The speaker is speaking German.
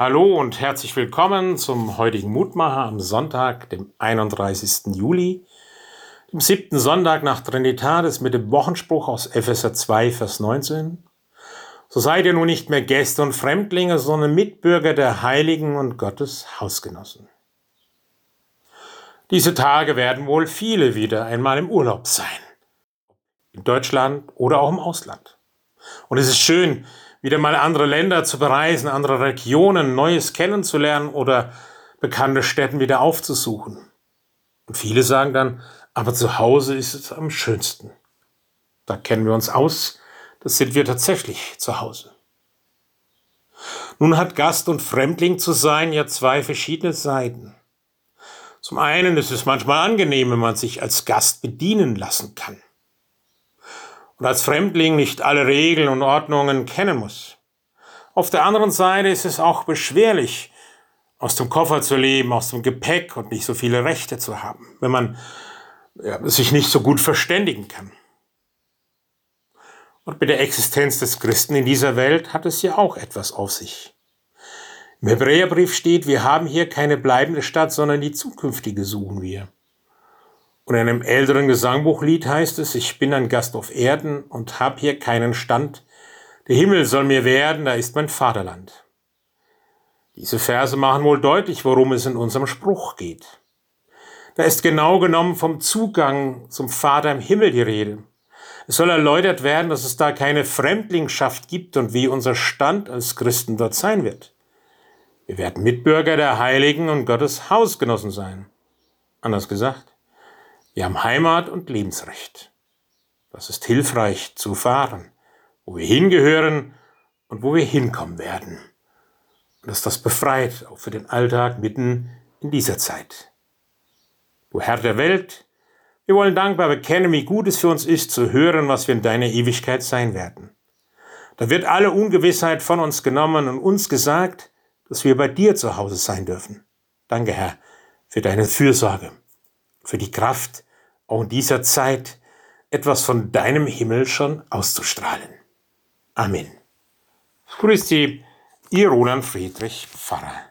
Hallo und herzlich willkommen zum heutigen Mutmacher am Sonntag, dem 31. Juli, dem siebten Sonntag nach Trinitatis mit dem Wochenspruch aus Epheser 2, Vers 19. So seid ihr nun nicht mehr Gäste und Fremdlinge, sondern Mitbürger der Heiligen und Gottes Hausgenossen. Diese Tage werden wohl viele wieder einmal im Urlaub sein. In Deutschland oder auch im Ausland. Und es ist schön, wieder mal andere Länder zu bereisen, andere Regionen, Neues kennenzulernen oder bekannte Städten wieder aufzusuchen. Und viele sagen dann, aber zu Hause ist es am schönsten. Da kennen wir uns aus, das sind wir tatsächlich zu Hause. Nun hat Gast und Fremdling zu sein ja zwei verschiedene Seiten. Zum einen ist es manchmal angenehm, wenn man sich als Gast bedienen lassen kann und als Fremdling nicht alle Regeln und Ordnungen kennen muss. Auf der anderen Seite ist es auch beschwerlich, aus dem Koffer zu leben, aus dem Gepäck und nicht so viele Rechte zu haben, wenn man ja, sich nicht so gut verständigen kann. Und mit der Existenz des Christen in dieser Welt hat es ja auch etwas auf sich. Im Hebräerbrief steht, wir haben hier keine bleibende Stadt, sondern die zukünftige suchen wir. Und in einem älteren Gesangbuchlied heißt es, ich bin ein Gast auf Erden und hab hier keinen Stand. Der Himmel soll mir werden, da ist mein Vaterland. Diese Verse machen wohl deutlich, worum es in unserem Spruch geht. Da ist genau genommen vom Zugang zum Vater im Himmel die Rede. Es soll erläutert werden, dass es da keine Fremdlingschaft gibt und wie unser Stand als Christen dort sein wird. Wir werden Mitbürger der Heiligen und Gottes Hausgenossen sein. Anders gesagt, wir haben Heimat und Lebensrecht. Das ist hilfreich zu fahren, wo wir hingehören und wo wir hinkommen werden. Und dass das befreit, auch für den Alltag mitten in dieser Zeit. Du Herr der Welt, wir wollen dankbar bekennen, wie gut es für uns ist, zu hören, was wir in deiner Ewigkeit sein werden. Da wird alle Ungewissheit von uns genommen und uns gesagt, dass wir bei dir zu Hause sein dürfen. Danke, Herr, für deine Fürsorge für die Kraft, auch in dieser Zeit etwas von deinem Himmel schon auszustrahlen. Amen. Grüß Sie, Ihr Roland Friedrich Pfarrer.